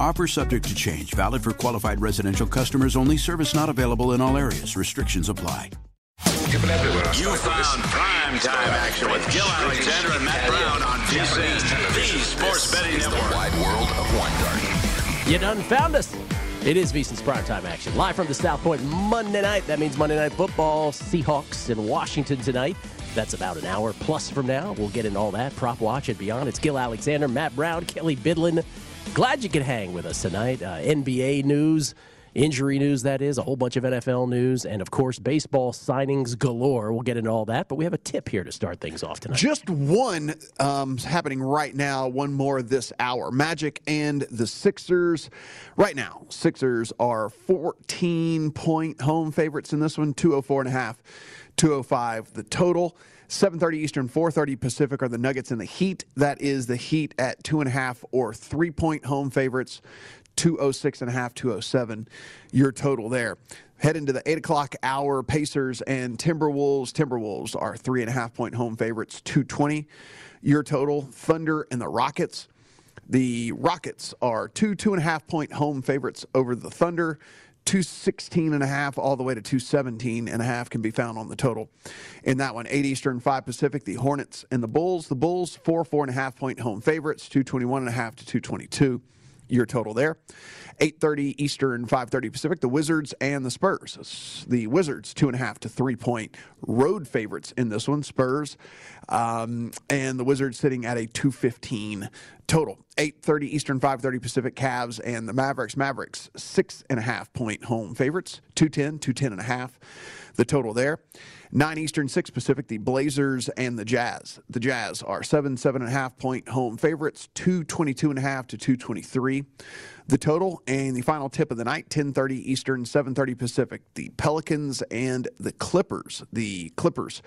Offer subject to change, valid for qualified residential customers only, service not available in all areas. Restrictions apply. You found prime time action with Gil Alexander and Matt Brown on VSIN, the Sports Betting Network. Wide world of Wine You done found us. It is VSIN's primetime action. Live from the South Point Monday night. That means Monday Night Football. Seahawks in Washington tonight. That's about an hour plus from now. We'll get into all that. Prop watch and beyond. It's Gil Alexander, Matt Brown, Kelly Bidlin. Glad you could hang with us tonight. Uh, NBA news, injury news, that is, a whole bunch of NFL news, and of course, baseball signings galore. We'll get into all that, but we have a tip here to start things off tonight. Just one um, happening right now, one more this hour. Magic and the Sixers. Right now, Sixers are 14 point home favorites in this one, 204 and a half, 205 the total. 7:30 Eastern, 4:30 Pacific are the Nuggets and the Heat. That is the Heat at two and a half or three point home favorites. 206 and a half, 207. Your total there. Head into the eight o'clock hour. Pacers and Timberwolves. Timberwolves are three and a half point home favorites. 220. Your total. Thunder and the Rockets. The Rockets are two two and a half point home favorites over the Thunder. 216 and a half all the way to 217 and a half can be found on the total in that one. 8 eastern 5 pacific the hornets and the bulls. The bulls four four and a half point home favorites 221 and a half to 222 your total there. 8.30 eastern 5.30 pacific the wizards and the spurs. The wizards two and a half to three point road favorites in this one spurs um, and the wizards sitting at a 215 total 8.30 eastern 5.30 pacific Cavs and the mavericks mavericks six and a half point home favorites 210 210 and a half the total there 9 Eastern, 6 Pacific, the Blazers and the Jazz. The Jazz are 7, 7.5 point home favorites, 222.5 to 223. The total and the final tip of the night, 10.30 Eastern, 7.30 Pacific, the Pelicans and the Clippers. The Clippers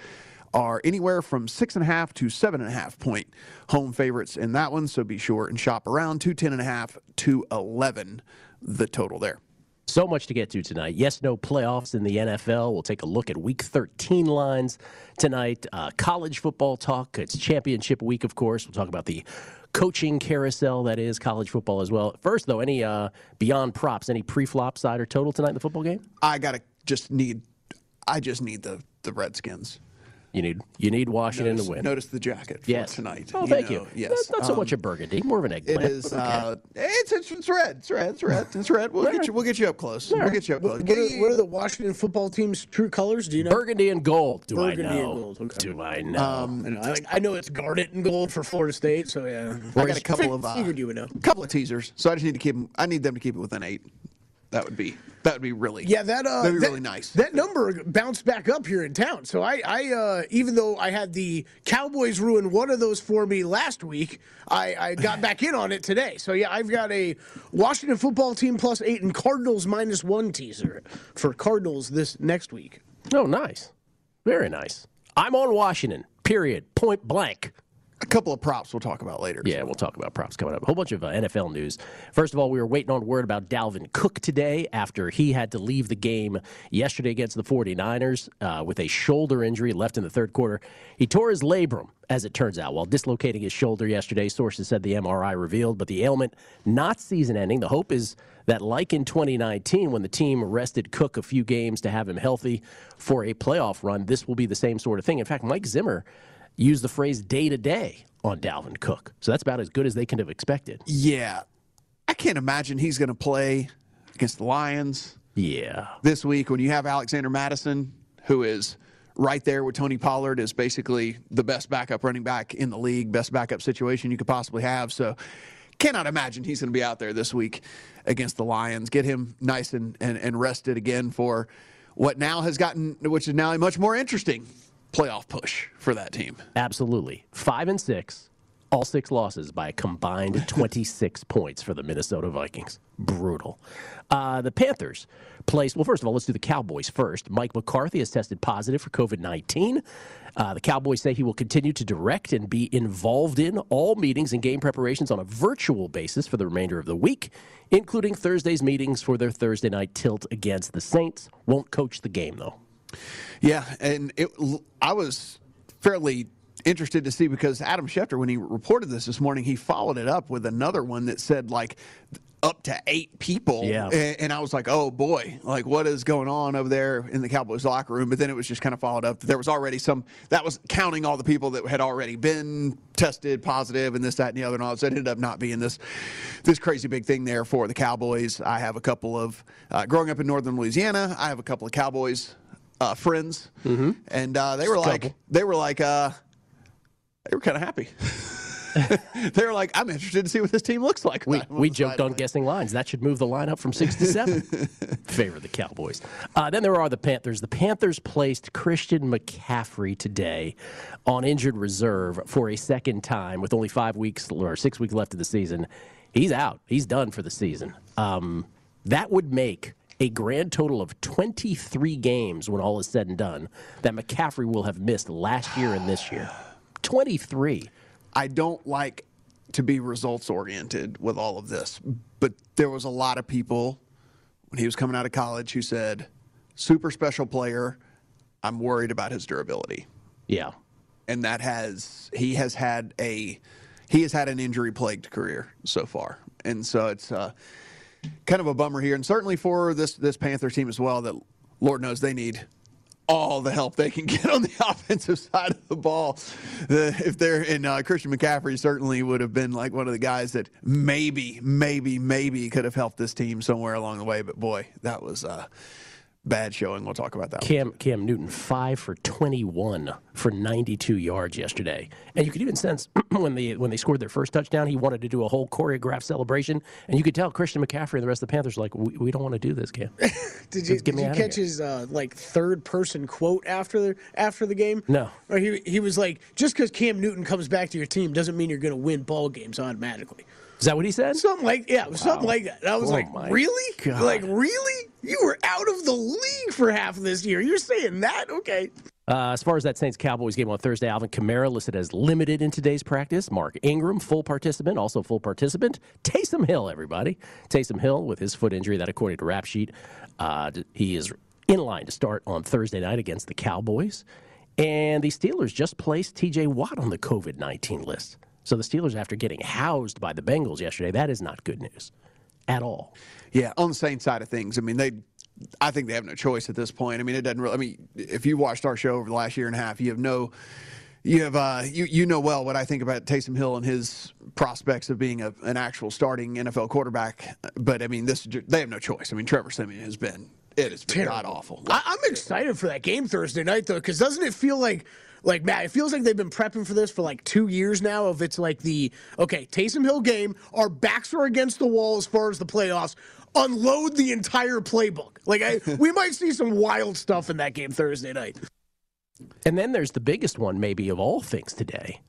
are anywhere from six and a half to seven and a half point home favorites in that one. So be sure and shop around two ten and a half to eleven the total there. So much to get to tonight. Yes, no playoffs in the NFL. We'll take a look at Week 13 lines tonight. Uh, college football talk. It's championship week, of course. We'll talk about the coaching carousel that is college football as well. First, though, any uh, beyond props, any pre-flop side or total tonight in the football game? I gotta just need, I just need the the Redskins. You need you need Washington notice, to win. Notice the jacket for Yes. tonight. Oh, thank you. Yes, Not, not so Um, much a burgundy, more of an It eggplant. is. but okay. Uh, it's, it's it's red. It's red. It's red. It's red. We'll get you. We'll get you up close. We'll get you up close. What, what, are, what are the Washington football team's true colors? Do you know? burgundy and gold. Do Burgundy I know? and gold, okay. Do I know? Um, I, know, I, I know it's garnet and gold for Florida State, so yeah. I got a couple of uh, you would know. couple of teasers, so I just need to keep 'em- I need them to keep it within eight. That would be that would be really Yeah, that uh, that'd be that, really nice. That number bounced back up here in town. So I, I uh, even though I had the Cowboys ruin one of those for me last week, I, I got back in on it today. So yeah, I've got a Washington football team plus eight and Cardinals minus one teaser for Cardinals this next week. Oh, nice. Very nice. I'm on Washington, period, point blank. A couple of props we'll talk about later. Yeah, we'll talk about props coming up. A whole bunch of uh, NFL news. First of all, we were waiting on word about Dalvin Cook today after he had to leave the game yesterday against the 49ers uh, with a shoulder injury left in the third quarter. He tore his labrum, as it turns out, while dislocating his shoulder yesterday. Sources said the MRI revealed, but the ailment not season ending. The hope is that, like in 2019, when the team rested Cook a few games to have him healthy for a playoff run, this will be the same sort of thing. In fact, Mike Zimmer used the phrase day to day on Dalvin Cook. So that's about as good as they could have expected. Yeah. I can't imagine he's going to play against the Lions Yeah. this week when you have Alexander Mattison, who is right there with Tony Pollard, is basically the best backup running back in the league, best backup situation you could possibly have. So cannot imagine he's going to be out there this week against the Lions. Get him nice and, and, and rested again for what now has gotten, which is now much more interesting playoff push for that team. Absolutely. Five and six, all six losses by a combined 26 points for the Minnesota Vikings. Brutal. Uh, the Panthers placed, well, first of all, let's do the Cowboys first. Mike McCarthy has tested positive for COVID 19. Uh, the Cowboys say he will continue to direct and be involved in all meetings and game preparations on a virtual basis for the remainder of the week, including Thursday's meetings for their Thursday night tilt against the Saints. Won't coach the game, though. Yeah, and it, I was fairly interested to see because Adam Schefter, when he reported this this morning, he followed it up with another one that said like up to eight people. Yeah. And, and I was like, oh boy, like what is going on over there in the Cowboys locker room? But then it was just kind of followed up that there was already some, that was counting all the people that had already been tested positive and this, that, and the other. And all. So it ended up not being this, this crazy big thing there for the Cowboys. I have a couple of, uh, growing up in northern Louisiana, I have a couple of Cowboys uh, friends, and uh, they were like, they were like, uh, they were kind of happy. they were like, I'm interested to see what this team looks like. We, we joked on guessing lines. That should move the line up from six to seven. Favor the Cowboys. Uh, then there are the Panthers. The Panthers placed Christian McCaffrey today on injured reserve for a second time with only five weeks or six weeks left of the season. He's out. He's done for the season. Um, that would make a grand total of 23 games when all is said and done that McCaffrey will have missed last year and this year. 23. I don't like to be results oriented with all of this, but there was a lot of people when he was coming out of college who said, super special player. I'm worried about his durability. Yeah. and that has he has had a he has had an injury plagued career so far, and so it's uh, kind of a bummer here, and certainly for this this Panther team as well. That Lord knows they need all the help they can get on the offensive side of the ball. The, if they're in uh, Christian McCaffrey, certainly would have been like one of the guys that maybe, maybe, maybe could have helped this team somewhere along the way. But boy, that was uh, bad showing. We'll talk about that. one. Cam Cam Newton five for twenty one for ninety two yards yesterday, and you could even sense when they when they scored their first touchdown, he wanted to do a whole choreographed celebration, and you could tell Christian McCaffrey and the rest of the Panthers were like, we, we don't want to do this, Cam. Did you, did you catch his uh, like third person quote after the after the game? No. Or he he was like, just because Cam Newton comes back to your team doesn't mean you're going to win ball games automatically. Is that what he said? Something like yeah, was something like that. I was Oh like, really? God. Like really? You were out of the league for half of this year. You're saying that? Okay. Uh, as far as that Saints Cowboys game on Thursday, Alvin Kamara listed as limited in today's practice. Mark Ingram, full participant, also full participant. Taysom Hill, everybody. Taysom Hill with his foot injury, that according to Rap Sheet, uh, he is in line to start on Thursday night against the Cowboys. And the Steelers just placed TJ Watt on the COVID 19 list. So the Steelers, after getting housed by the Bengals yesterday, that is not good news at all. Yeah, on the Saints side of things, I mean they. I think they have no choice at this point. I mean, it doesn't really. I mean, if you watched our show over the last year and a half, you have no. You have uh, you you know well what I think about Taysom Hill and his prospects of being a, an actual starting NFL quarterback. But I mean, this they have no choice. I mean, Trevor Siemian has been it has been god awful. I, I'm excited for that game Thursday night though, because doesn't it feel like like Matt? It feels like they've been prepping for this for like two years now. Of it's like the okay Taysom Hill game, our backs are against the wall as far as the playoffs. unload the entire playbook. Like I, we might see some wild stuff in that game Thursday night. And then there's the biggest one, maybe of all things today,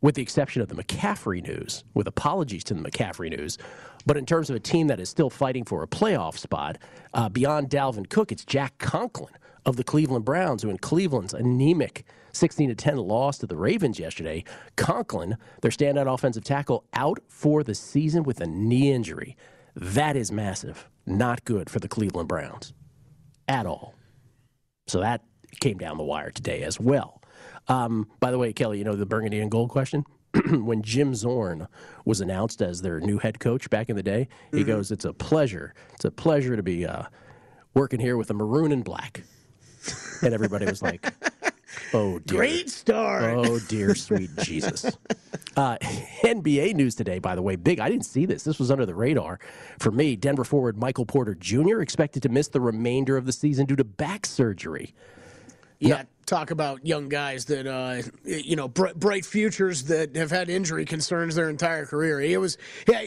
with the exception of the McCaffrey news, with apologies to the McCaffrey news. But in terms of a team that is still fighting for a playoff spot, uh, beyond Dalvin Cook, it's Jack Conklin of the Cleveland Browns, who in Cleveland's anemic 16 to 10 loss to the Ravens yesterday. Conklin, their standout offensive tackle, out for the season with a knee injury. That is massive. Not good for the Cleveland Browns at all. So that came down the wire today as well. Um, by the way, Kelly, you know the burgundy and gold question? when Jim Zorn was announced as their new head coach back in the day, he mm-hmm. goes, "It's a pleasure. It's a pleasure to be uh, working here with a maroon and black." And everybody was like, "Oh dear, great start! Oh dear, sweet Jesus." Uh, NBA news today, by the way, big. I didn't see this. This was under the radar for me. Denver forward Michael Porter Jr. expected to miss the remainder of the season due to back surgery. Yeah, no. talk about young guys that uh, you know bright, bright, futures that have had injury concerns their entire career. It was yeah,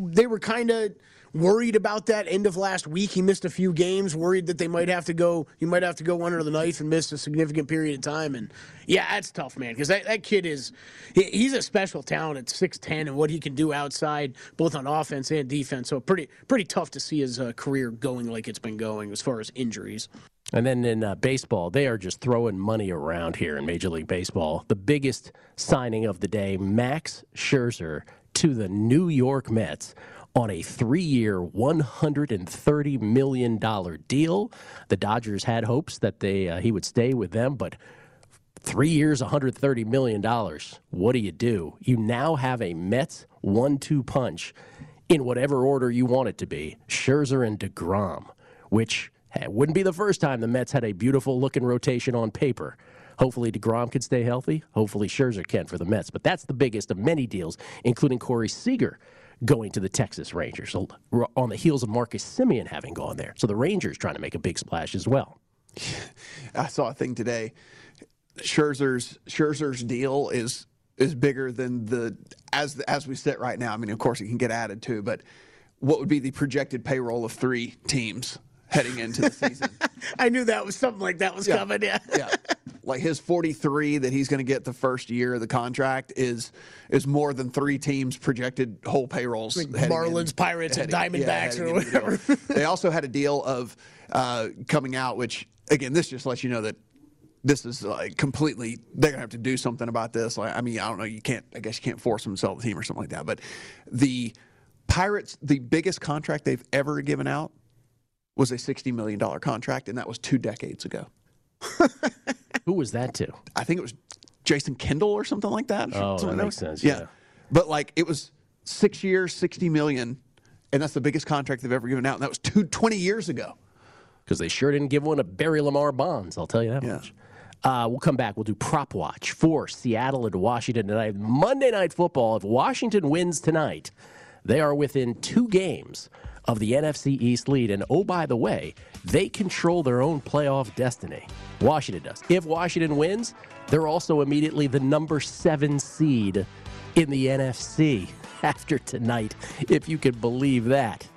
they were kind of worried about that end of last week. He missed a few games, worried that they might have to go. He might have to go under the knife and miss a significant period of time. And yeah, that's tough, man, because that, that kid is he's a special talent at six ten and what he can do outside, both on offense and defense. So pretty pretty tough to see his uh, career going like it's been going as far as injuries. And then in uh, baseball, they are just throwing money around here in Major League Baseball. The biggest signing of the day, Max Scherzer to the New York Mets on a three year, $130 million deal. The Dodgers had hopes that they uh, he would stay with them, but three years, $130 million. What do you do? You now have a Mets one two punch in whatever order you want it to be Scherzer and DeGrom, which it wouldn't be the first time the Mets had a beautiful looking rotation on paper. Hopefully, DeGrom can stay healthy. Hopefully, Scherzer can for the Mets. But that's the biggest of many deals, including Corey Seager going to the Texas Rangers on the heels of Marcus Semien having gone there. So the Rangers trying to make a big splash as well. I saw a thing today. Scherzer's Scherzer's deal is is bigger than the as as we sit right now. I mean, of course, it can get added to, but what would be the projected payroll of three teams heading into the season? I knew that was something like that was yeah. coming. Yeah, yeah like his 43 that he's going to get the first year of the contract is is more than three teams projected whole payrolls. Like Marlins, in, Pirates, heading, and Diamondbacks, yeah, or whatever. they also had a deal of uh, coming out, which again, this just lets you know that this is like completely they're gonna have to do something about this. Like, I mean, I don't know, you can't. I guess you can't force them to sell the team or something like that. But the Pirates, the biggest contract they've ever given out was a $60 million contract, and that was two decades ago. Who was that to? I think it was Jason Kendall or something like that. Oh, something that makes sense. Yeah. yeah. But like it was six years, 60 million, and that's the biggest contract they've ever given out. And that was two, 20 years ago. Because they sure didn't give one to Barry Lamar Bonds, I'll tell you that yeah. much. Uh, we'll come back. We'll do prop watch for Seattle and Washington tonight. Monday Night Football. If Washington wins tonight, they are within two games of the NFC East lead. And oh, by the way, they control their own playoff destiny. Washington does. If Washington wins, they're also immediately the number seven seed in the NFC after tonight, if you can believe that.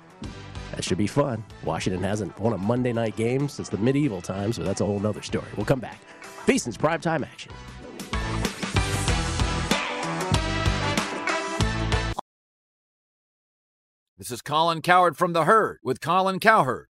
That should be fun. Washington hasn't won a Monday night game since the medieval times, so that's a whole other story. We'll come back. VSiN's primetime action. This is Colin Cowherd from The Herd with Colin Cowherd.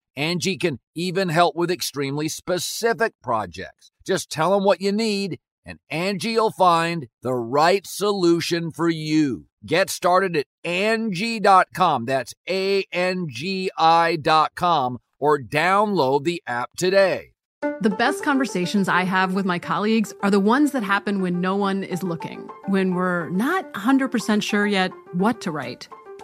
Angie can even help with extremely specific projects. Just tell them what you need and Angie will find the right solution for you. Get started at Angie.com. That's A-N-G-I dot com or download the app today. The best conversations I have with my colleagues are the ones that happen when no one is looking, when we're not 100% sure yet what to write.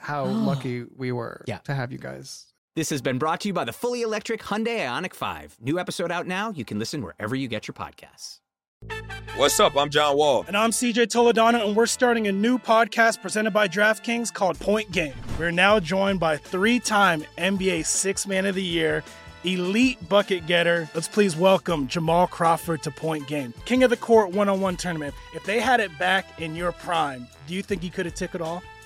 how lucky we were Yeah. to have you guys. This has been brought to you by the fully electric Hyundai Ioniq 5. New episode out now. You can listen wherever you get your podcasts. What's up? I'm John Wall. And I'm CJ Toledano, and we're starting a new podcast presented by DraftKings called Point Game. We're now joined by three time NBA Six Man of the Year, elite bucket getter. Let's please welcome Jamal Crawford to Point Game, King of the Court one on one tournament. If they had it back in your prime, do you think he could have took it all?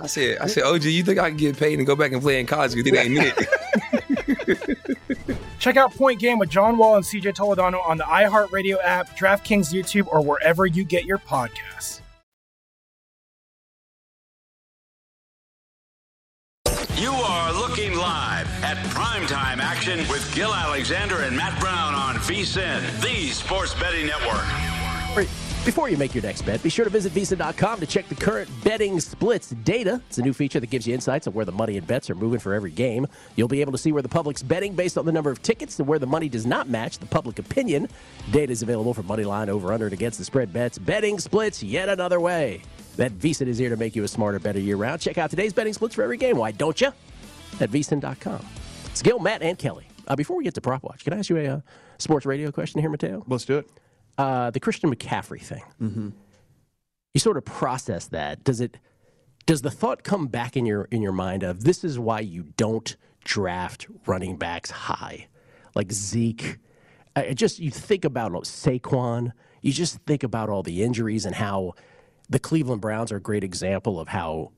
I said, I said, OG, you think I can get paid and go back and play in college? Because it ain't it. Check out Point Game with John Wall and CJ Toledano on the iHeartRadio app, DraftKings YouTube, or wherever you get your podcasts. You are looking live at primetime action with Gil Alexander and Matt Brown on VSIN, the Sports Betting Network. Before you make your next bet, be sure to visit VSiN.com to check the current betting splits data. It's a new feature that gives you insights on where the money and bets are moving for every game. You'll be able to see where the public's betting based on the number of tickets and where the money does not match the public opinion. Data is available for money line, over, under, and against the spread bets. Betting splits yet another way. That VSiN is here to make you a smarter, better year round. Check out today's betting splits for every game. Why don't you? At VSiN.com. It's Gil, Matt, and Kelly. Uh, before we get to prop watch, can I ask you a uh, sports radio question here, Mateo? Let's do it. Uh, the Christian McCaffrey thing. Mm-hmm. You sort of process that. Does it? Does the thought come back in your in your mind of this is why you don't draft running backs high, like Zeke? I just you think about Saquon. You just think about all the injuries and how the Cleveland Browns are a great example of how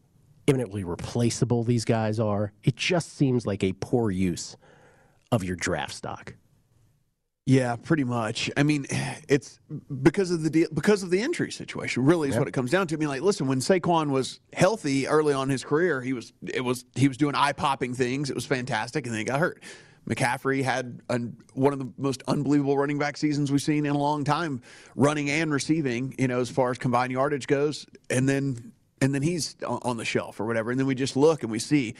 imminently replaceable these guys are. It just seems like a poor use of your draft stock. Yeah, pretty much. I mean, it's because of the deal, because of the injury situation. Really, is Yep. what it comes down to. I mean, like, listen, when Saquon was healthy early on in his career, he was it was he was doing eye popping things. It was fantastic, and then he got hurt. McCaffrey had an, one of the most unbelievable running back seasons we've seen in a long time, running and receiving. You know, as far as combined yardage goes, and then and then he's on, on the shelf or whatever. And then we just look and we see,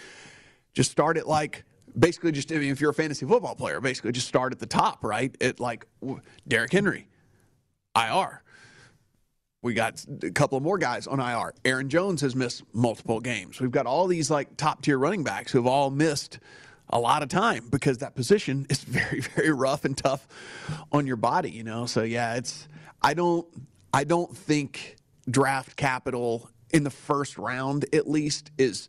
just start it like basically just I mean, if you're a fantasy football player, basically just start at the top, right? At like Derrick Henry, IR. We got a couple of more guys on IR. Aaron Jones has missed multiple games. We've got all these like top tier running backs who have all missed a lot of time because that position is very very rough and tough on your body, you know. So yeah, it's I don't I don't think draft capital in the first round at least is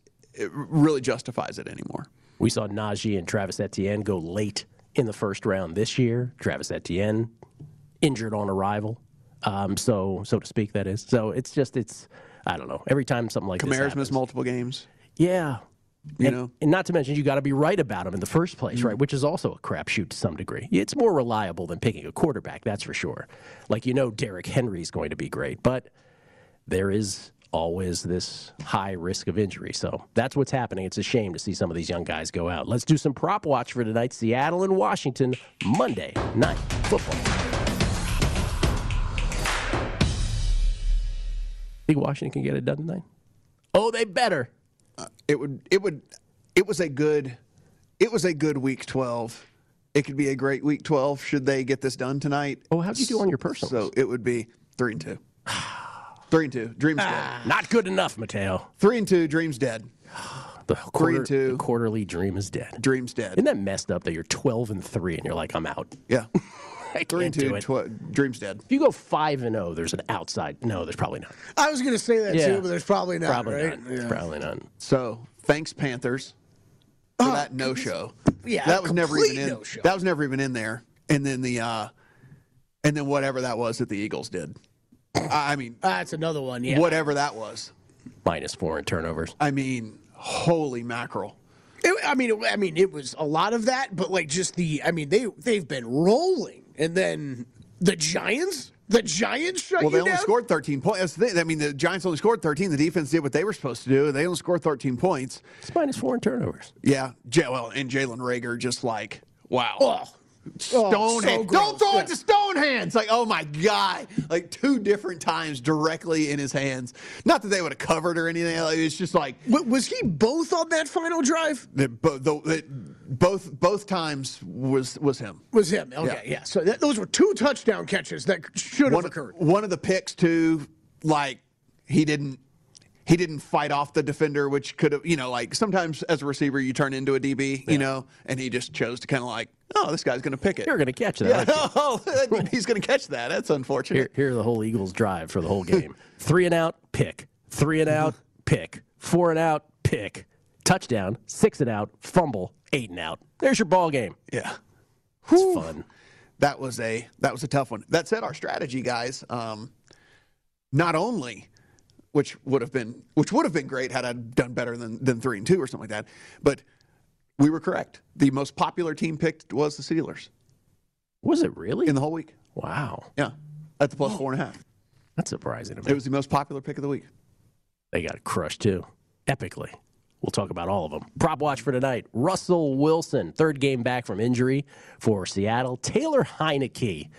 really justifies it anymore. We saw Najee and Travis Etienne go late in the first round this year. Travis Etienne injured on arrival, um, so so to speak. That is. So it's just it's I don't know. Every time something like this Kamara's happens, missed multiple games. yeah. You and, know? And not to mention, you got to be right about him in the first place, right? Which is also a crapshoot to some degree. It's more reliable than picking a quarterback, that's for sure. Like you know, Derrick Henry's going to be great, but there is always this high risk of injury. So that's what's happening. It's a shame to see some of these young guys go out. Let's do some prop watch for tonight. Seattle and Washington, Monday night football. Think Washington can get it done tonight? Oh, they better. Uh, it would it would it was a good it was a good week 12 it could be a great week 12 should they get this done tonight oh how'd you do on your personal? so it would be three and two three and two dreams dead Ah, Not good enough, Mateo. three and two dreams dead The Three and two. the quarterly dream is dead. dreams dead Isn't that messed up that you're 12 and 3 and you're like, I'm out? yeah I three and can't do two it. tw- dreams dead If you go 5 and 0, there's an outside. No, there's probably not. I was going to say that Yeah. too, but there's probably not. Probably right? not. Probably not. so thanks panthers for that no show Yeah, that was never even in no-show. that was never even in there and then the uh and then whatever that was that the eagles did i I mean That's another one. Yeah. whatever that was Minus 4 in turnovers. I mean, holy mackerel. It, I mean, it, I mean, it was a lot of that, but like just the. I mean, they they've been rolling, and then the Giants, the Giants shut Well, they you only down. scored 13 points. That's the thing. I mean, the Giants only scored 13. The defense did what they were supposed to do. They only scored 13 points. It's minus 4 in turnovers. Yeah. J- well, and Jalen Reagor just like, wow. Oh. Oh, Stone Oh, so hand. gross. Don't throw Yeah. it to Stone hands. Like, oh my God. Like two different times directly in his hands. Not that they would have covered or anything. Like, it's just like W- was he both on that final drive? the, bo- the, both both times was was him. Was him? Okay, yeah. So that, those were two touchdown catches that should have occurred. One of the picks too, like he didn't he didn't fight off the defender, which could have you know like sometimes as a receiver you turn into a DB, you know, and he just chose to kind of like, oh, this guy's going to pick it. You're going to catch that. yeah, oh, he's going to catch that. That's unfortunate. Here, here are the whole Eagles drive for the whole game. Three and out, pick. Three and out, pick. Four and out, pick. Touchdown. Six and out, fumble. Eight and out. There's your ball game. Yeah. It's fun. That was a that was a tough one. That said, our strategy, guys, um, not only which would have been which would have been great had I done better than than three and two or something like that, but we were correct. The most popular team picked was the Steelers Was it really? in the whole week. Wow. Yeah, at the plus four and a half. That's surprising to It was the most popular pick of the week. They got crushed too. Epically. We'll talk about all of them. Prop watch for tonight. Russell Wilson, third game back from injury for Seattle. Taylor Heinicke,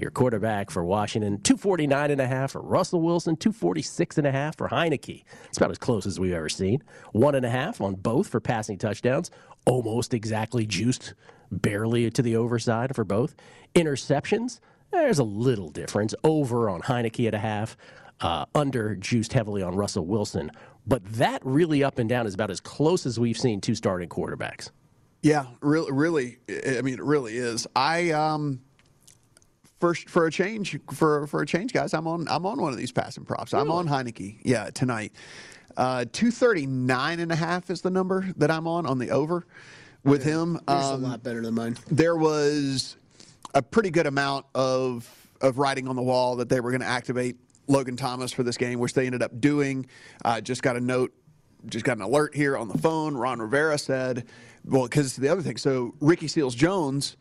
your quarterback for Washington, 249 and a half for Russell Wilson, 246 and a half for Heinicke. It's about as close as we've ever seen. One and a half on both for passing touchdowns. Almost exactly juiced, barely to the overside for both. Interceptions, there's a little difference. Over on Heinicke at a half, uh, under juiced heavily on Russell Wilson. But that really up and down is about as close as we've seen two starting quarterbacks. Yeah, really, really. I mean, it really is. I um, first for a change for for a change, guys. I'm on I'm on one of these passing props. I'm on Heinicke. Yeah, tonight. Uh, 239 and a half is the number that I'm on on the over with him. Um, a lot better than mine. there was a pretty good amount of of writing on the wall that they were going to activate Logan Thomas for this game, which they ended up doing. Uh, just got a note, just got an alert here on the phone. Ron Rivera said, "Well, because the other thing, so Ricky Seals Jones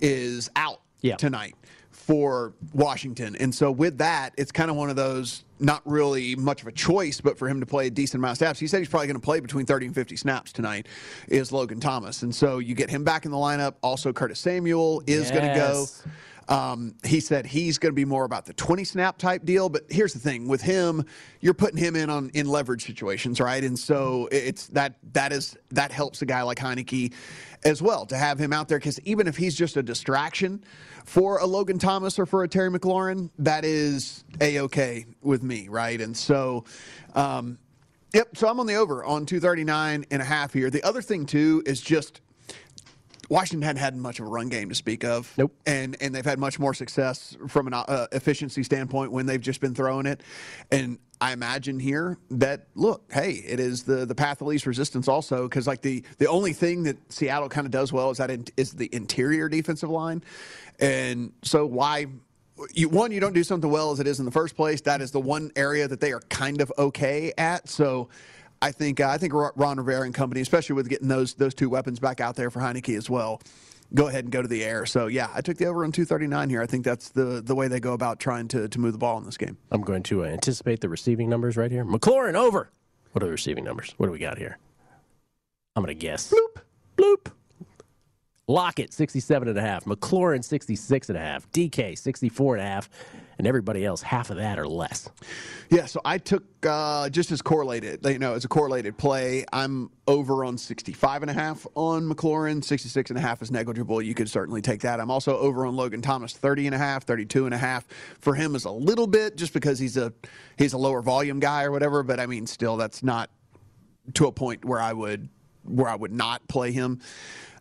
is out Yeah. tonight." For Washington. And so, with that, it's kind of one of those not really much of a choice, but for him to play a decent amount of snaps. He said he's probably going to play between 30 and 50 snaps tonight, is Logan Thomas. And so, you get him back in the lineup. Also, Curtis Samuel is going to go. Um, he said he's going to be more about the 20 snap type deal. But here's the thing with him, you're putting him in on in leverage situations, right? And so it's that that is that helps a guy like Heinicke as well to have him out there because even if he's just a distraction for a Logan Thomas or for a Terry McLaurin, that is a okay with me, right? And so. Um, Yep, so I'm on the over on 239 and a half here. The other thing too is just Washington hadn't had much of a run game to speak of. Nope. And and they've had much more success from an uh, efficiency standpoint when they've just been throwing it. And I imagine here that look, hey, it is the the path of least resistance also because like the the only thing that Seattle kind of does well is that it is the interior defensive line, and so why. You, one, you don't do something well as it is in the first place. That is the one area that they are kind of okay at. So, I think uh, I think Ron Rivera and company, especially with getting those those two weapons back out there for Heinicke as well, go ahead and go to the air. So yeah, I took the over on 239 here. I think that's the the way they go about trying to to move the ball in this game. I'm going to uh, anticipate the receiving numbers right here. McLaurin over. What are the receiving numbers? What do we got here? I'm going to guess. Bloop. Bloop. Lockett, 67 and a half. McLaurin, 66 and a half. DK, 64 and a half. And everybody else, half of that or less. Yeah, so I took uh, just as correlated, you know, as a correlated play. I'm over on 65 and a half on McLaurin. 66 and a half is negligible. You could certainly take that. I'm also over on Logan Thomas, 30 and a half, 32 and a half. For him is a little bit just because he's a he's a lower volume guy or whatever, but I mean still that's not to a point where I would where I would not play him.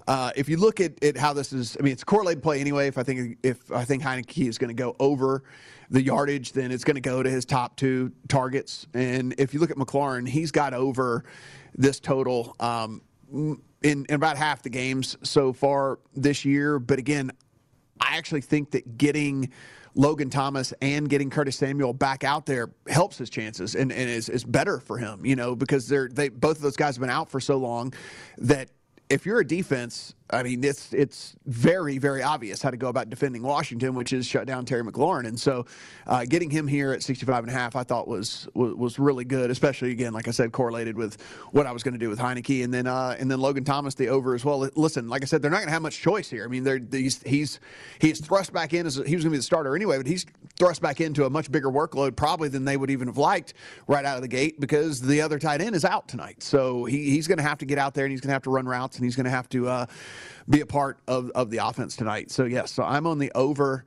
Uh, if you look at, at how this is, I mean, it's a correlated play anyway. If I think if I think Heinicke is going to go over the yardage, then it's going to go to his top two targets. And if you look at McLaurin, he's got over this total um, in, in about half the games so far this year. But again, I actually think that getting Logan Thomas and getting Curtis Samuel back out there helps his chances and, and is, is better for him, you know, because they're they both of those guys have been out for so long that if you're a defense, I mean, it's it's very very obvious how to go about defending Washington, which is shut down Terry McLaurin, and so uh, getting him here at 65 and a half, I thought was, was was really good, especially again, like I said, correlated with what I was going to do with Heinicke, and then uh, and then Logan Thomas the over as well. Listen, like I said, they're not going to have much choice here. I mean, they're he's he's he's thrust back in as he was going to be the starter anyway, but he's thrust back into a much bigger workload probably than they would even have liked right out of the gate because the other tight end is out tonight, so he, he's going to have to get out there and he's going to have to run routes and he's going to have to uh, be a part of, of the offense tonight. So yes, so I'm on the over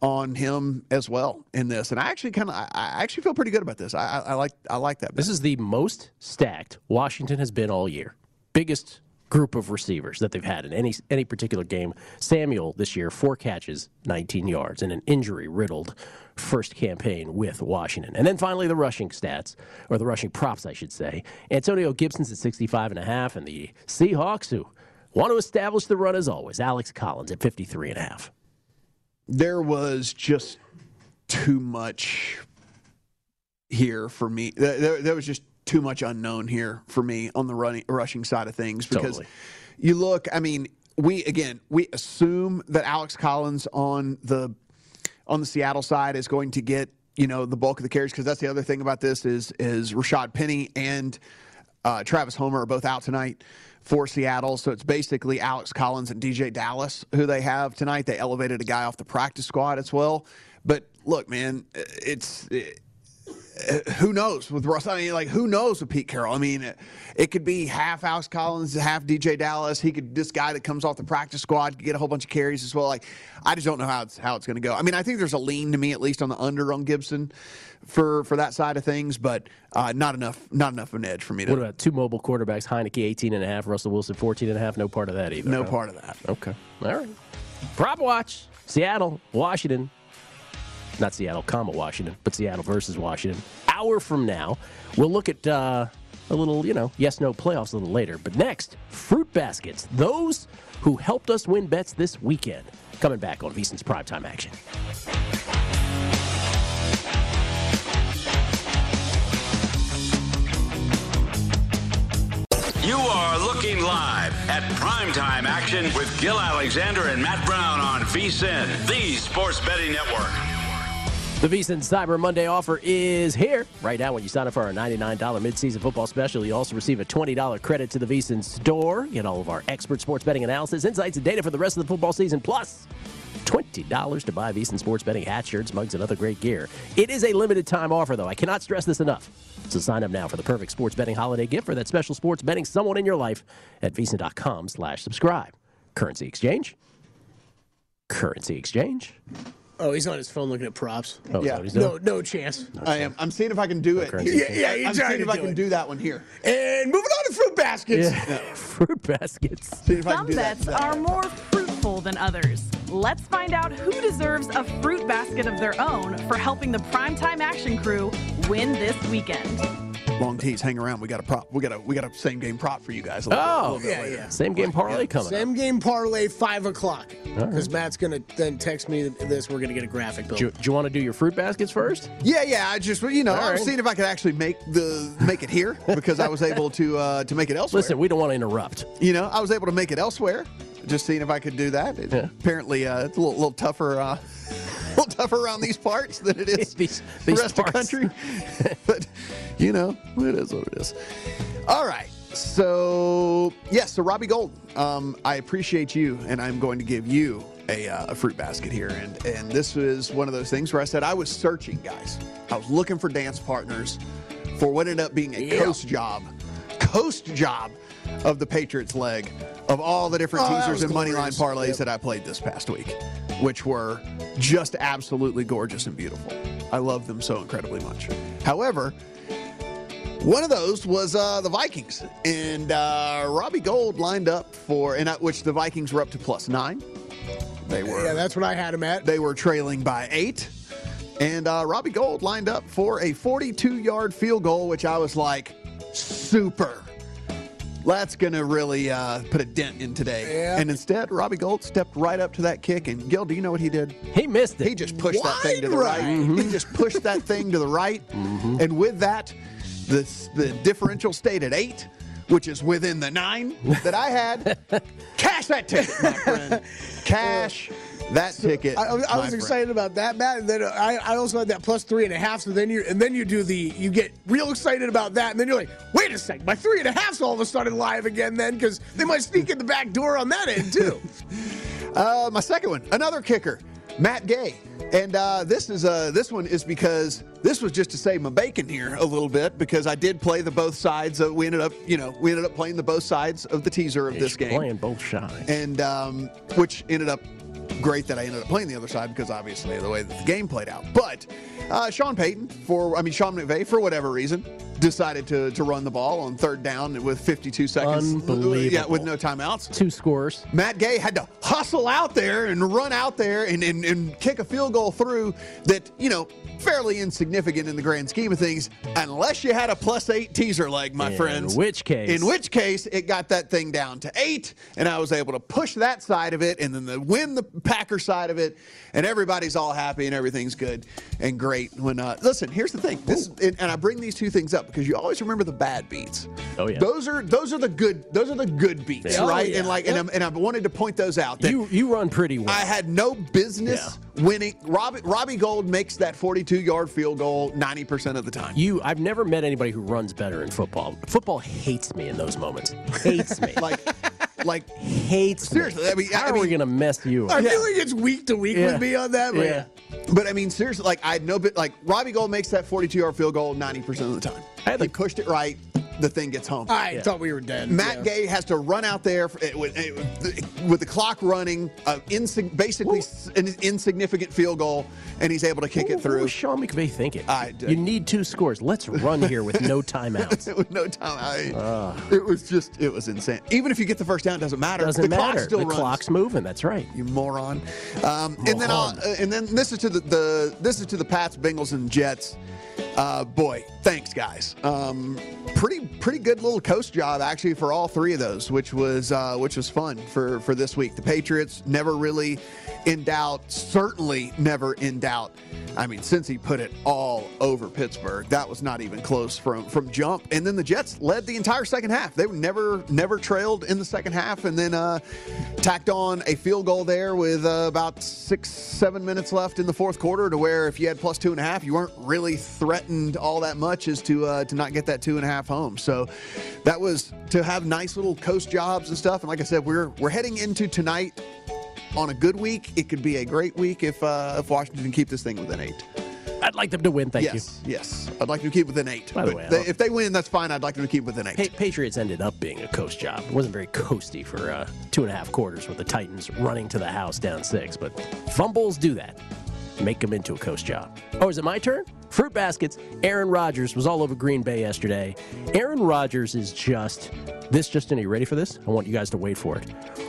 on him as well in this, and I actually kind of I actually feel pretty good about this. I, I, I like I like that. Bet. This is the most stacked Washington has been all year. Biggest group of receivers that they've had in any any particular game. Samuel this year, four catches, 19 yards, and an injury riddled first campaign with Washington. And then finally the rushing stats, or the rushing props, I should say. Antonio Gibson's at 65 and a half, and the Seahawks, who want to establish the run as always, Alex Collins at 53 and a half. There was just too much here for me. There, there was just too much unknown here for me on the running, rushing side of things because Totally. you look. I mean, we again we assume that Alex Collins on the on the Seattle side is going to get you know the bulk of the carries because that's the other thing about this is is Rashaad Penny and uh, Travis Homer are both out tonight for Seattle. So it's basically Alex Collins and DeeJay Dallas who they have tonight. They elevated a guy off the practice squad as well. But look, man, it's. It, who knows with Russ? I mean, like, who knows with Pete Carroll? I mean, it, it could be half Alex Collins, half DeeJay Dallas. He could this guy that comes off the practice squad could get a whole bunch of carries as well. Like, I just don't know how it's how it's going to go. I mean, I think there's a lean to me at least on the under on Gibson for for that side of things, but uh, not enough not enough of an edge for me to. What about two mobile quarterbacks? Heinicke 18 and a half, Russell Wilson 14 and a half. No part of that either. No huh? part of that. Okay. All right. Prop watch. Seattle, Washington. Not Seattle, comma Washington, but Seattle versus Washington. Hour from now, we'll look at uh, a little, you know, yes no playoffs a little later. But next, fruit baskets. Those who helped us win bets this weekend. Coming back on VSiN's primetime action. You are looking live at primetime action with Gil Alexander and Matt Brown on VSIN, the Sports Betting Network. The VSiN Cyber Monday offer is here. Right now, when you sign up for our $99 midseason football special, you also receive a $20 credit to the VSiN store. Get all of our expert sports betting analysis, insights, and data for the rest of the football season, plus $20 to buy VSiN sports betting hats, shirts, mugs, and other great gear. It is a limited time offer, though. I cannot stress this enough. So sign up now for the perfect sports betting holiday gift for that special sports betting someone in your life at VSiN.com slash subscribe. Currency exchange. Currency exchange. Oh, he's on his phone looking at props. Oh, Yeah. yeah. No, no chance. I am. I'm seeing if I can do it. crazy. Here. Yeah, yeah, he's I'm trying seeing to if I can it. do that one here. And moving on to fruit baskets. Yeah, Fruit baskets. See if I can Some do that. bets are more fruitful than others. Let's find out who deserves a fruit basket of their own for helping the primetime action crew win this weekend. Long tees, hang around. We got a prop. We got a we got a same game prop for you guys. A little, Oh. bit, a little bit Yeah, later. yeah. Same game parlay coming up. Same game parlay, 5 o'clock. right. Because Matt's going to then text me this. We're going to get a graphic built. Do you, do you want to do your fruit baskets first? Yeah, yeah. I just you know All I was right. seeing if I could actually make the make it here because I was able to uh, to make it elsewhere. Listen, we don't want to interrupt. you know I was able to make it elsewhere. Just seeing if I could do that. It- Yeah. Apparently, uh, it's a little, little tougher. Uh, a little tougher around these parts than it is These- the these rest of the country. but you know, it is what it is. All right. So yes, so Robbie Gould, um, I appreciate you, and I'm going to give you a, uh, a fruit basket here. And and this is one of those things where I said I was searching, guys. I was looking for dance partners for what ended up being a coast job, coast job of the Patriots leg of all the different Oh, teasers and money line parlays Yep. that I played this past week, which were just absolutely gorgeous and beautiful. I love them so incredibly much. However, one of those was uh, the Vikings, and uh, Robbie Gould lined up for, and at which the Vikings were up to plus nine. They were Yeah, that's what I had him at. they were trailing by eight. And uh, Robbie Gould lined up for a 42 yard field goal, which I was like, super. That's going to really uh, put a dent in today. Yeah. And instead, Robbie Gould stepped right up to that kick. And Gil, do you know what he did? He missed it. He just pushed that thing to the right. right. Mm-hmm. He just pushed that thing to the right. And with that, the, the differential stayed at eight, which is within the nine that I had. Cash that ticket, my friend. Cash that ticket. I, I was- I friend. excited about that, Matt. And then I, I also had that plus three and a half. So then you and then you do the you get real excited about that, and then you're like, wait a sec, my three and a half's all of a sudden live again. Then because they might sneak in the back door on that end too. Uh, my second one, another kicker, Matt Gay, and uh, this is uh, this one is because this was just to save my bacon here a little bit because I did play the both sides. Of, we ended up, you know, we ended up playing the both sides of the teaser of this game, Playing both sides. and um, which ended up great that I ended up playing the other side because obviously the way that the game played out. But uh, Sean Payton, for I mean Sean McVay, for whatever reason, decided to to run the ball on third down with 52 seconds. Unbelievable. Yeah, with no timeouts. Two scores. Matt Gay had to hustle out there and run out there and, and, and kick a field goal through that, you know, fairly insignificant in the grand scheme of things, unless you had a plus eight teaser leg, my In friends. In which case- In which case, it got that thing down to eight, and I was able to push that side of it and then the, win the Packer side of it, and everybody's all happy and everything's good and great. When uh, Listen, here's the thing. This and, and I bring these two things up because you always remember the bad beats. Oh, yeah. Those are those are the good those are the good beats, Yeah. Oh, right? yeah. And like and, I'm, and I wanted to point those out. That You you run pretty well. I had no business winning. Robbie, Robbie Gould makes that 42 yard field goal 90% of the time. You, I've never met anybody who runs better in football. Football hates me in those moments. Hates me. Like, like hates seriously. me. I mean, How I are we mean, gonna mess you I up? feel like it's week to week Yeah. with me on that. But Yeah. but I mean, seriously, like I had no bit. Like Robbie Gould makes that 42 yard field goal 90% of the time. I had he the- pushed it right. The thing gets home. I thought we were dead. Matt Yeah. Gay has to run out there for, it, with, it, with the clock running, uh, insig- basically s- an insignificant field goal, and he's able to kick What it through. was Sean McVay thinking? I- you need two scores. Let's run here with no timeouts. with no time. I, it was just, it was insane. Even if you get the first down, it doesn't matter. Doesn't the clock matter. still the runs. clock's moving. That's right. You moron. Um, and then, I'll, uh, and then this is to the, the this is to the Pats, Bengals, and Jets. Uh, boy, thanks guys. Um, pretty pretty good little coast job actually for all three of those, which was uh, which was fun for for this week. The Patriots never really in doubt. Certainly never in doubt. I mean, since he put it all over Pittsburgh, that was not even close from from jump. And then the Jets led the entire second half. They were never never trailed in the second half, and then uh, tacked on a field goal there with uh, about six seven minutes left in the fourth quarter, to where if you had plus two and a half, you weren't really threatened all that much as to uh, to not get that two and a half home. So that was to have nice little coast jobs and stuff. And like I said, we're we're heading into tonight on a good week. It could be a great week if uh, if Washington can keep this thing within eight. I'd like them to win. Thank you. yes, yes. I'd like them to keep within eight. By the But way, they- if they win, that's fine. I'd like them to keep within eight. Pa- Patriots ended up being a coast job. It wasn't very coasty for uh, two and a half quarters with the Titans running to the house down six, but fumbles do that. make them into a coast job. Oh, is it my turn? Fruit baskets. Aaron Rodgers was all over Green Bay yesterday. Aaron Rodgers is just this. Just in. Are you ready for this? I want you guys to wait for it.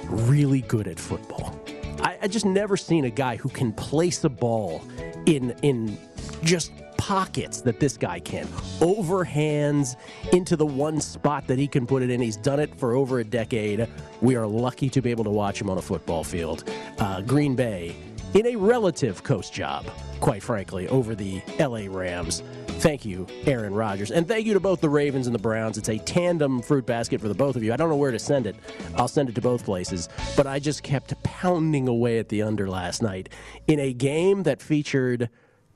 Really good at football. I, I just never seen a guy who can place a ball in in just pockets that this guy can. Overhands into the one spot that he can put it in. He's done it for over a decade. We are lucky to be able to watch him on a football field. Uh, Green Bay in a relative coast job, quite frankly, over the LA Rams. Thank you, Aaron Rodgers. And thank you to both the Ravens and the Browns. It's a tandem fruit basket for the both of you. I don't know where to send it. I'll send it to both places. But I just kept pounding away at the under last night in a game that featured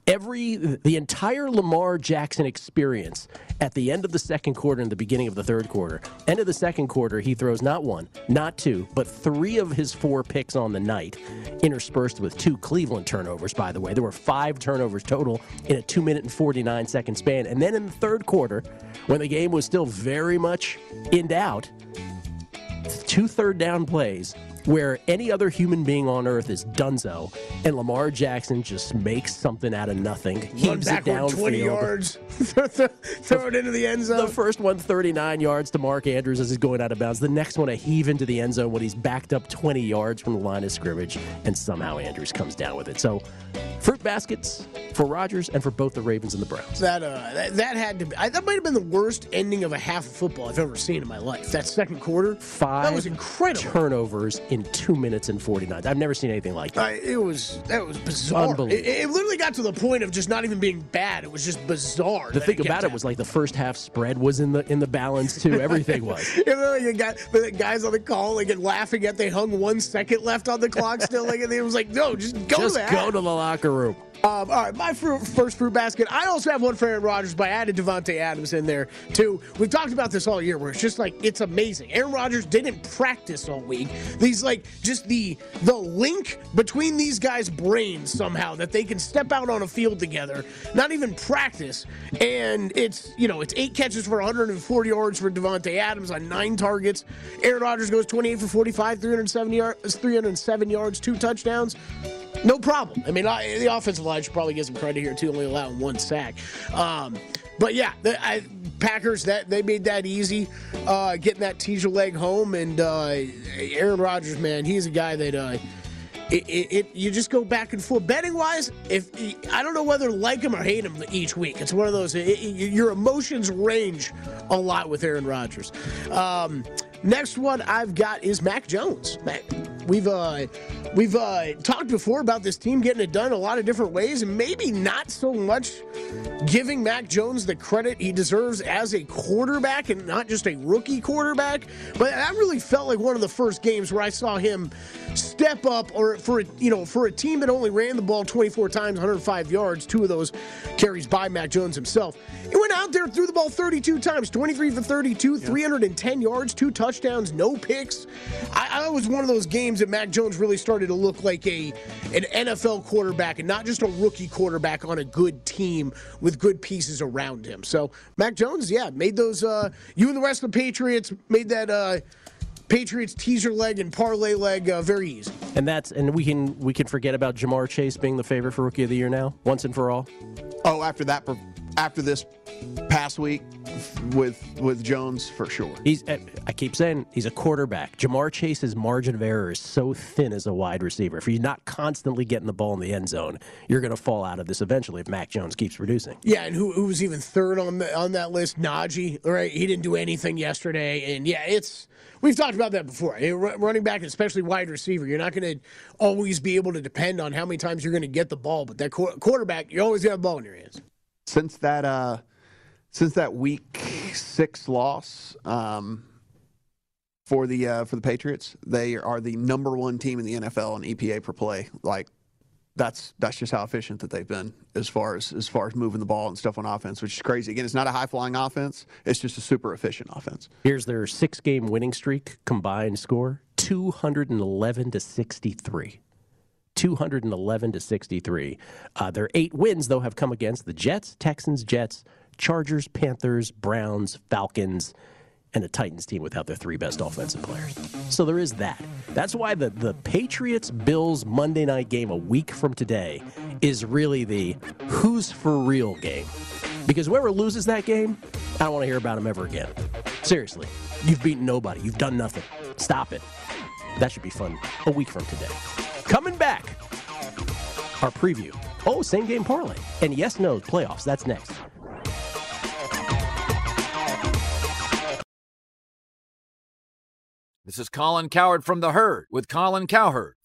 every the entire Lamar Jackson experience at the end of the second quarter and the beginning of the third quarter. End of the second quarter, he throws not one, not two, but three of his four picks on the night, interspersed with two Cleveland turnovers, by the way. There were five turnovers total in a two minute and 49 second span. And then in the third quarter, when the game was still very much in doubt, two third down plays where any other human being on earth is dunzo, and Lamar Jackson just makes something out of nothing. Run Heaves it backward 20 yards, throw it into the end zone. The first one, 39 yards to Mark Andrews as he's going out of bounds. The next one, a heave into the end zone when he's backed up 20 yards from the line of scrimmage, and somehow Andrews comes down with it. So, fruit baskets for Rodgers and for both the Ravens and the Browns. That, uh, that that had to be. I, that might have been the worst ending of a half of football I've ever seen in my life. That second quarter, Five that was incredible. turnovers in two minutes and 49. I've never seen anything like that. I, it was that was bizarre. Unbelievable. It, it literally got to the point of just not even being bad. It was just bizarre. The thing about it was like the first half spread was in the in the balance too. Everything was. You know, like the, the guys on the call like and laughing at they hung one second left on the clock still. Like and it was like, no, just go Just go to the locker room. Um, all right, my fruit, first fruit basket. I also have one for Aaron Rodgers, but I added Davante Adams in there too. We've talked about this all year, where it's just like it's amazing. Aaron Rodgers didn't practice all week. These like just the the link between these guys' brains somehow that they can step out on a field together, not even practice, and it's you know it's eight catches for 140 yards for Davante Adams on nine targets. Aaron Rodgers goes 28 for 45, 370 yards, 307 yards, two touchdowns. No problem. I mean, I, the offensive line should probably get some credit here too, only allowing one sack. Um, but yeah, the I, Packers that they made that easy, uh, getting that teaser leg home, and uh, Aaron Rodgers, man, he's a guy that. Uh, it, it, it you just go back and forth. Betting wise if i don't know whether like him or hate him each week. It's one of those it- your emotions range a lot with aaron rodgers. Um, next one i've got is mac jones. Mac, we've uh we've uh talked before about this team getting it done a lot of different ways and maybe not so much giving mac jones the credit he deserves as a quarterback and not just a rookie quarterback but that really felt like one of the first games where i saw him step up or for a, you know for a team that only ran the ball 24 times 105 yards two of those carries by mac jones himself. He went out there threw the ball 32 times 23 for 32 310 yards two touchdowns no picks. I, I was one of those games that mac jones really started to look like a an nfl quarterback and not just a rookie quarterback on a good team with good pieces around him so mac jones yeah made those uh you and the rest of the patriots made that uh Patriots teaser leg and parlay leg uh, very easy. And that's and we can we can forget about Ja'Marr Chase being the favorite for rookie of the year now, once and for all. Oh, after that, per- after this past week with with Jones, for sure. He's eh, I keep saying he's a quarterback. Ja'Marr Chase's margin of error is so thin as a wide receiver. If you're not constantly getting the ball in the end zone, you're going to fall out of this eventually if Mac Jones keeps producing. Yeah, and who, who was even third on the, on that list? Najee, right? He didn't do anything yesterday, and yeah, it's we've talked about that before. Running back, especially wide receiver, you're not going to always be able to depend on how many times you're going to get the ball, but that qu- quarterback, you always have the ball in your hands. Since that uh, since that week six loss um, for the uh, for the Patriots, they are the number one team in the NFL in EPA per play. Like that's that's just how efficient that they've been as far as as far as moving the ball and stuff on offense, which is crazy. Again, it's not a high flying offense; it's just a super efficient offense. Here's their six game winning streak combined score 211 to 63. 211 to 63. Uh, their eight wins, though, have come against the Jets, Texans, Jets, Chargers, Panthers, Browns, Falcons, and a Titans team without their three best offensive players. So there is that. That's why the, the Patriots Bills Monday night game a week from today is really the who's for real game. Because whoever loses that game, I don't want to hear about him ever again. Seriously, you've beaten nobody. You've done nothing. Stop it. That should be fun a week from today. Coming back, our preview. Oh, same game parlay. And yes, no, playoffs. That's next. This is Colin Cowherd from The Herd with Colin Cowherd.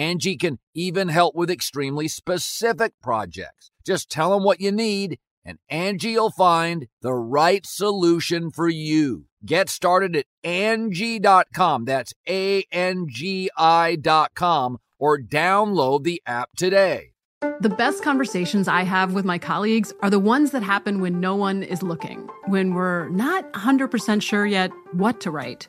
Angie can even help with extremely specific projects. Just tell them what you need, and Angie will find the right solution for you. Get started at Angie.com. That's A N G I.com or download the app today. The best conversations I have with my colleagues are the ones that happen when no one is looking, when we're not 100% sure yet what to write.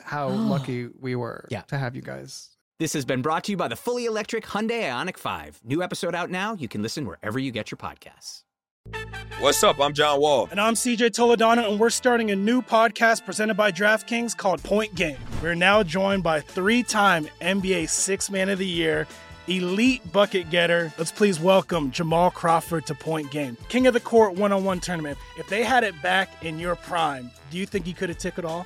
how lucky we were Yeah. to have you guys. This has been brought to you by the fully electric Hyundai Ioniq 5. New episode out now. You can listen wherever you get your podcasts. What's up? I'm John Wall. And I'm CJ Toledano, and we're starting a new podcast presented by DraftKings called Point Game. We're now joined by three time NBA Six Man of the Year, elite bucket getter. Let's please welcome Jamal Crawford to Point Game, King of the Court one on one tournament. If they had it back in your prime, do you think he could have took it all?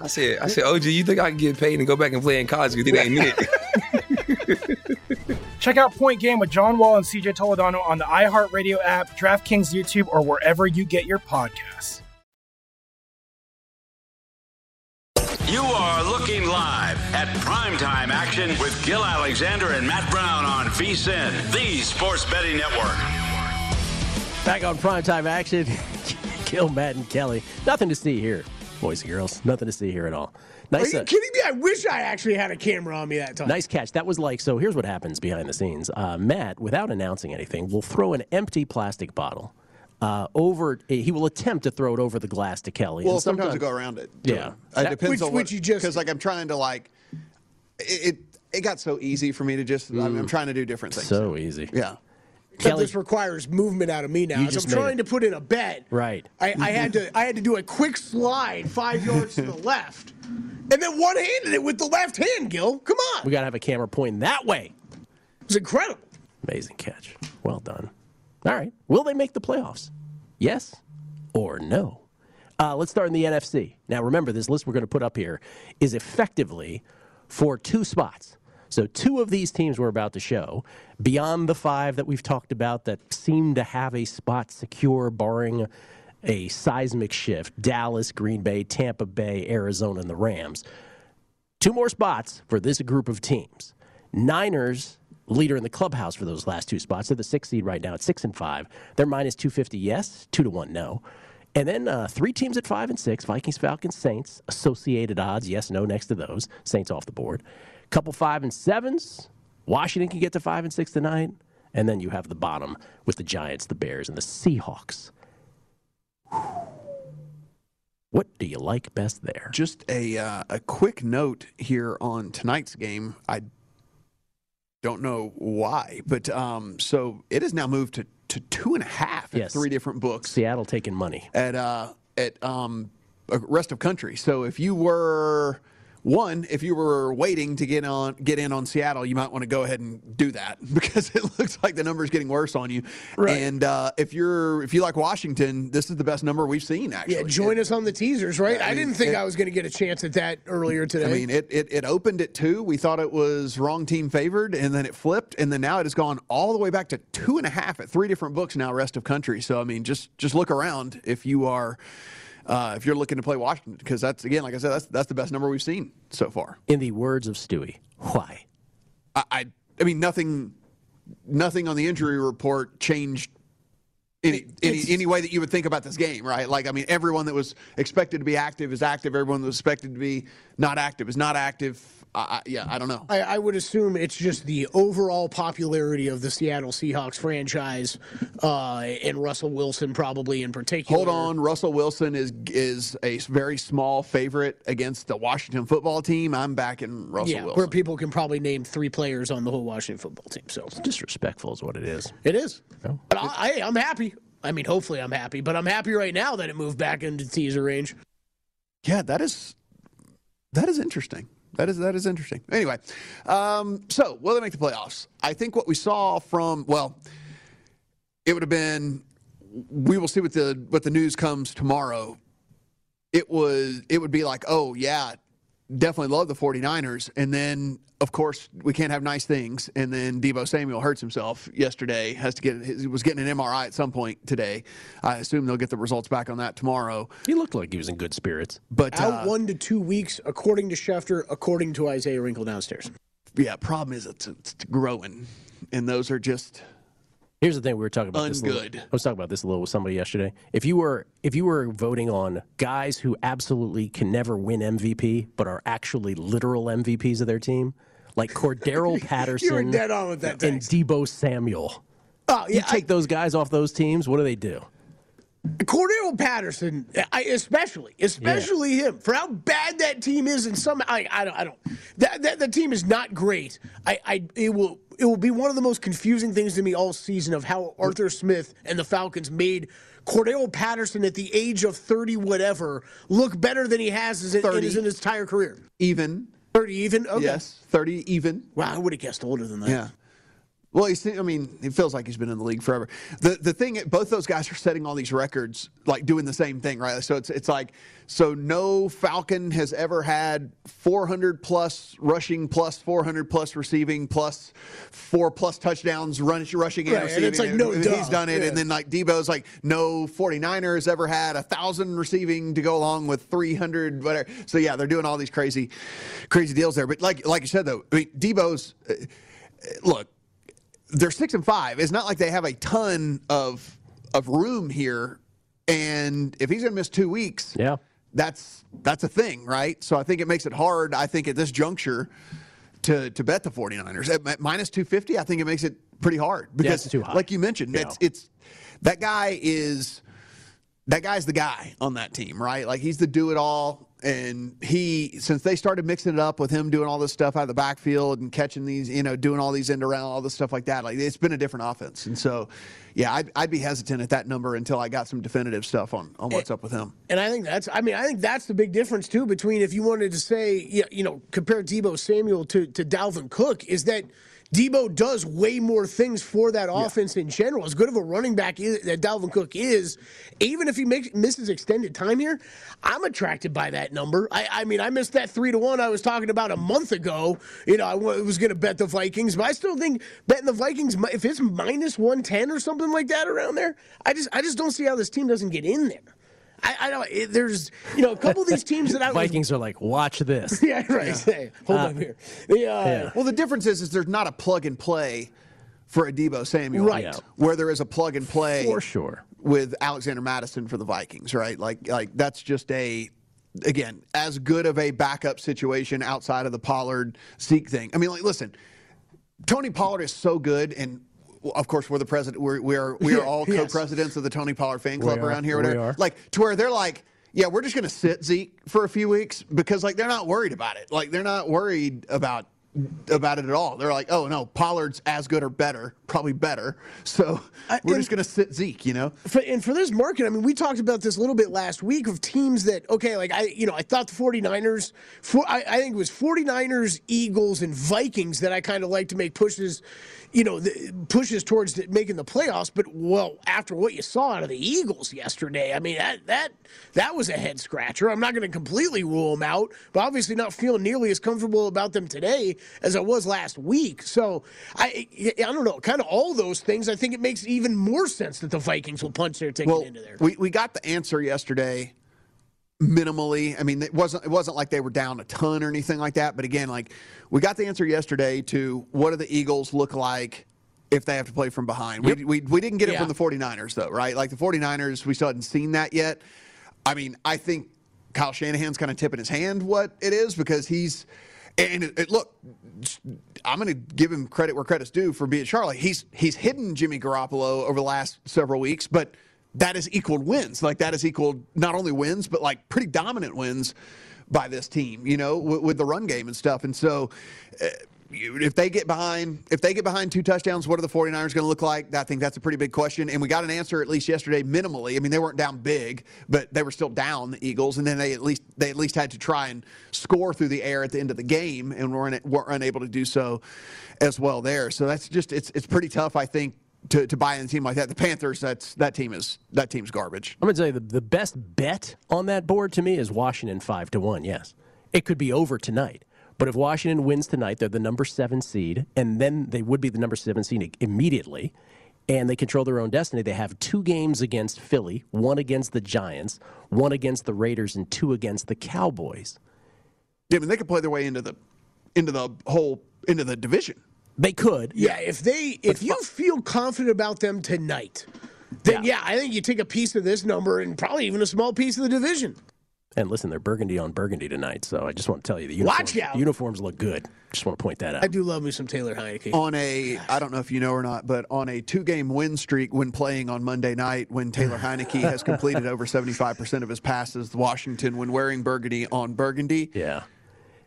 I said, I said, OG, you think I can get paid and go back and play in college? You think I ain't it? Check out Point Game with John Wall and CJ Toledano on the iHeartRadio app, DraftKings YouTube, or wherever you get your podcasts. You are looking live at primetime action with Gil Alexander and Matt Brown on VSiN, the sports betting network. Back on primetime action. Gil, Matt and Kelly. Nothing to see here, boys and girls. Nothing to see here at all. Nice, Are Nice. you uh, kidding me? I wish I actually had a camera on me that time. Nice catch. That was like so. Here's what happens behind the scenes. Uh, Matt, without announcing anything, will throw an empty plastic bottle uh, over. He will attempt to throw it over the glass to Kelly. Well, and sometimes I go around it. Yeah. it That- depends Which- on which what you just- because like I'm trying to like it. It, it got so easy for me to just. I'm, I'm trying to do different things. So easy. Yeah. Kelly- this requires movement out of me now. As I'm trying it. to put in a bet. Right. I, I had to I had to do a quick slide five yards to the left, and then one handed it with the left hand. Gil, come on, We got to have a camera pointing that way. it's incredible. Amazing catch. Well done. All right. Will they make the playoffs? Yes or no? Uh, let's start in the NFC. Now, remember, this list we're going to put up here is effectively for two spots. So, two of these teams we're about to show, beyond the five that we've talked about that seem to have a spot secure, barring a seismic shift Dallas, Green Bay, Tampa Bay, Arizona, and the Rams. Two more spots for this group of teams. Niners, leader in the clubhouse for those last two spots. They're the sixth seed right now at six and five. They're minus 250, yes, two to one, no. And then uh, three teams at five and six Vikings, Falcons, Saints. Associated odds, yes, no, next to those. Saints off the board. Couple five and sevens. Washington can get to five and six tonight. And then you have the bottom with the Giants, the Bears, and the Seahawks. What do you like best there? Just a uh, a quick note here on tonight's game. I don't know why, but um, so it has now moved to, to two and a half Yes. three different books Seattle taking money. at uh, at um, rest of country. So if you were one, if you were waiting to get on get in on Seattle, you might want to go ahead and do that because it looks like the number is getting worse on you. And uh, if you're if you like Washington, this is the best number we've seen. Actually, Yeah, join us on the teasers, right? I I, mean, didn't think it- I was going to get a chance at that earlier today. I mean, it, it, it opened at two. We thought it was wrong team favored, and then it flipped, and then now it has gone all the way back to two and a half at three different books now, rest of country. So I mean, just just look around if you are uh, if you're looking to play Washington, because that's again, like I said, that's that's the best number we've seen so far. In the words of Stewie, why? I I, I mean, nothing nothing on the injury report changed. Any, any any way that you would think about this game, right? Like, I mean, everyone that was expected to be active is active. Everyone that was expected to be not active is not active. I, I, yeah, I don't know. I, I would assume it's just the overall popularity of the Seattle Seahawks franchise uh, and Russell Wilson, probably in particular. Hold on, Russell Wilson is is a very small favorite against the Washington football team. I'm backing Russell yeah, Wilson. where people can probably name three players on the whole Washington football team. So disrespectful is what it is. It is. No. But I, I, I'm happy. I mean, hopefully, I'm happy. But I'm happy right now that it moved back into teaser range. Yeah, that is that is interesting. That is that is interesting. Anyway, um, so will they make the playoffs? I think what we saw from well, it would have been. We will see what the what the news comes tomorrow. It was it would be like, oh yeah, definitely love the 49ers. And then of course we can't have nice things. And then Deebo Samuel hurts himself yesterday. Has to get he was getting an MRI at some point today. I assume they'll get the results back on that tomorrow. He looked like he was in good spirits. But Out uh, one to two weeks, according to Schefter, according to Isaiah Wrinkle downstairs. yeah, problem is it's, it's growing, and those are just Here's the thing: we were talking about this. Ungood. I was talking about this a little with somebody yesterday. If you were if you were voting on guys who absolutely can never win MVP but are actually literal MVPs of their team, like Cordarrelle Patterson, You were dead on with that and Deebo Samuel. Oh yeah, you take those guys off those teams. What do they do? Cordarrelle Patterson, I, especially, especially him, for how bad that team is, and some, I, I don't, I don't, that, that the team is not great. I, I, it will, it will be one of the most confusing things to me all season of how Arthur Smith and the Falcons made Cordarrelle Patterson at the age of thirty, whatever, look better than he has in, in, his, in his entire career. even. Thirty even, okay. Yes, thirty even. Wow, I would have guessed older than that. Yeah. Well, he's, I mean, it feels like he's been in the league forever. The the thing, both those guys are setting all these records, like doing the same thing, right? So it's it's like, so no Falcon has ever had 400 plus rushing, plus 400 plus receiving, plus four plus touchdowns, run, rushing and Right, and receiving. it's like, no, he's done it, Yeah. and then like Deebo's like, no 49er has ever had a thousand receiving to go along with 300, whatever. So yeah, they're doing all these crazy, crazy deals there. But like like you said though, I mean, Deebo's. Uh, look, they're six and five. It's not like they have a ton of of room here. And if he's going to miss two weeks, yeah, that's that's a thing, right? So I think it makes it hard. I think at this juncture to to bet the 49ers at mi- minus 250. I think it makes it pretty hard because, high. like you mentioned, Yeah. it's it's that guy is that guy's the guy on that team, right? Like he's the do it all. And he, since they started mixing it up with him doing all this stuff out of the backfield and catching these, you know, doing all these end around, all this stuff like that, like it's been a different offense. And so, yeah, I'd, I'd be hesitant at that number until I got some definitive stuff on, on what's up with him. And I think that's, I mean, I think that's the big difference too between if you wanted to say, you you know, compare Deebo Samuel to, to Dalvin Cook is that Deebo does way more things for that offense in general. As good of a running back is, that Dalvin Cook is, even if he makes misses extended time here, I'm attracted by that number. I, I mean, I missed that three to one I was talking about a month ago. You know, I was going to bet the Vikings, but I still think betting the Vikings, if it's minus one ten or something like that around there, I just I just don't see how this team doesn't get in there. I, I don't. It, there's you know a couple of these teams that I was Vikings are like, watch this. yeah, right. Hey, hold Uh, on here. The, uh, Well, the difference is, is there's not a plug and play for a Deebo Samuel, Right. Yeah. Where there is a plug and play For sure. with Alexander Mattison for the Vikings, right? Like, like that's just a again as good of a backup situation outside of the Pollard Zeke thing. I mean, like, listen, Tony Pollard is so good, and of course we're the president. We're we are we are all Yes. co-presidents of the Tony Pollard fan club We are. around here. or We are. Like to where they're like. Yeah, we're just going to sit Zeke for a few weeks because like they're not worried about it. Like they're not worried about about it at all. They're like, oh no, Pollard's as good or better, probably better. So we're just going to sit Zeke. You know, for, and for this market, I mean, we talked about this a little bit last week of teams that, okay, like I, you know, I thought the 49ers, for, I, I think it was 49ers, Eagles, and Vikings that I kind of like to make pushes, you know, the, pushes towards the, making the playoffs. But, well, after what you saw out of the Eagles yesterday, I mean, that, that, that was a head scratcher. I'm not going to completely rule them out, but obviously not feeling nearly as comfortable about them today as I was last week. So I, I don't know, kind of all those things. I think it makes even more sense that the Vikings will punch their ticket well, into there. we we got the answer yesterday. Minimally, I mean, it wasn't it wasn't like they were down a ton or anything like that. But again, like we got the answer yesterday to what do the Eagles look like if they have to play from behind. We, we we didn't get it Yeah. from the 49ers though, right? Like the 49ers, we still hadn't seen that yet. I mean, I think Kyle Shanahan's kind of tipping his hand what it is because he's and it, it- look, I'm going to give him credit where credit's due for being Charlie. He's he's hidden Jimmy Garoppolo over the last several weeks, but that has equaled wins. Like that has equaled not only wins, but like pretty dominant wins by this team. You know, with, with the run game and stuff. And so. Uh, if they get behind if they get behind two touchdowns what are the 49ers going to look like i think that's a pretty big question and we got an answer at least yesterday minimally i mean they weren't down big but they were still down the eagles and then they at least they at least had to try and score through the air at the end of the game and weren't, weren't unable to do so as well there so that's just it's it's pretty tough i think to, to buy in a team like that the panthers that's that team is that team's garbage I'm going to tell you the, the best bet on that board to me is Washington 5 to 1. Yes. It could be over tonight. But if Washington wins tonight, they're the number 7 seed and then they would be the number 7 seed immediately and they control their own destiny. They have two games against Philly, one against the Giants, one against the Raiders and two against the Cowboys. yeah, I mean they could play their way into the into the whole into the division They could. Yeah, if they if you feel confident about them tonight, then yeah. I think you take a piece of this number and probably even a small piece of the division. And listen, they're burgundy on burgundy tonight, so I just want to tell you the Watch out. uniforms look good. Just want to point that out. I do love me some Taylor Heinicke. on a I don't know if you know or not, but on a two game win streak when playing on Monday night, when Taylor Heinicke has completed over seventy five percent of his passes, Washington when wearing burgundy on burgundy. Yeah.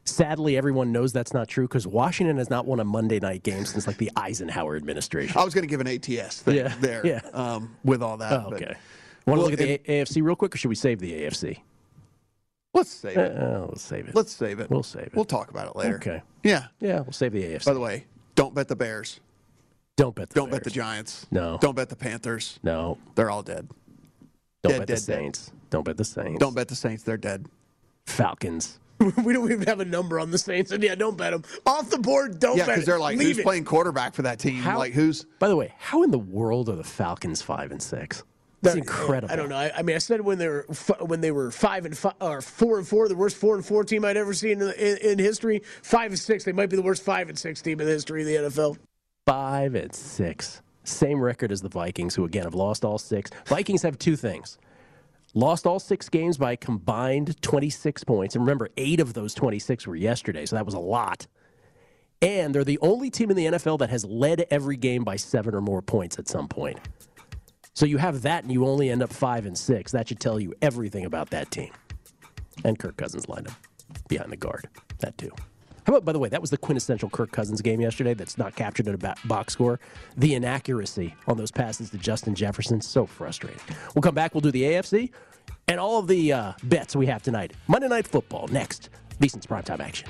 Sadly, everyone knows that's not true because Washington has not won a Monday night game since like the Eisenhower administration. I was going to give an ATS thing Yeah, there, yeah. um, with all that. Oh, okay. Want to Well, look at the A- AFC real quick, or should we save the AFC? let's save it. Uh, let's save it. Let's save it. We'll save it. We'll talk about it later. Okay. Yeah. Yeah, we'll save the AFC. By the way, don't bet the Bears. Don't bet the Don't bet the Giants. No. Don't bet the Panthers. No. They're all dead. Don't Dead, bet the dead, dead. Saints. Don't bet the Saints. Don't bet the Saints. They're dead. Falcons. we don't even have a number on the Saints, and yeah, don't bet them off the board. Don't yeah, bet because they're like, Leave who's it. playing quarterback for that team? How- Like, who's By the way, how in the world are the Falcons five and six? That's incredible. I don't know. I, I mean, I said when they were when they were five and five or four and four, the worst four and four team I'd ever seen in, in, in history. Five and six, they might be the worst five and six team in the history of the NFL. Five and six. Same record as the Vikings, who again have lost all six. Vikings have two things. Lost all six games by combined 26 points. And remember, eight of those 26 were yesterday, so that was a lot. And they're the only team in the NFL that has led every game by seven or more points at some point. So you have that, and you only end up five and six. That should tell you everything about that team. And Kirk Cousins lined up behind the guard. That too. How about, by the way, that was the quintessential Kirk Cousins game yesterday that's not captured in a box score. The inaccuracy on those passes to Justin Jefferson, so frustrating. We'll come back, we'll do the AFC and all of the uh, bets we have tonight. Monday Night Football next. VSiN's primetime action.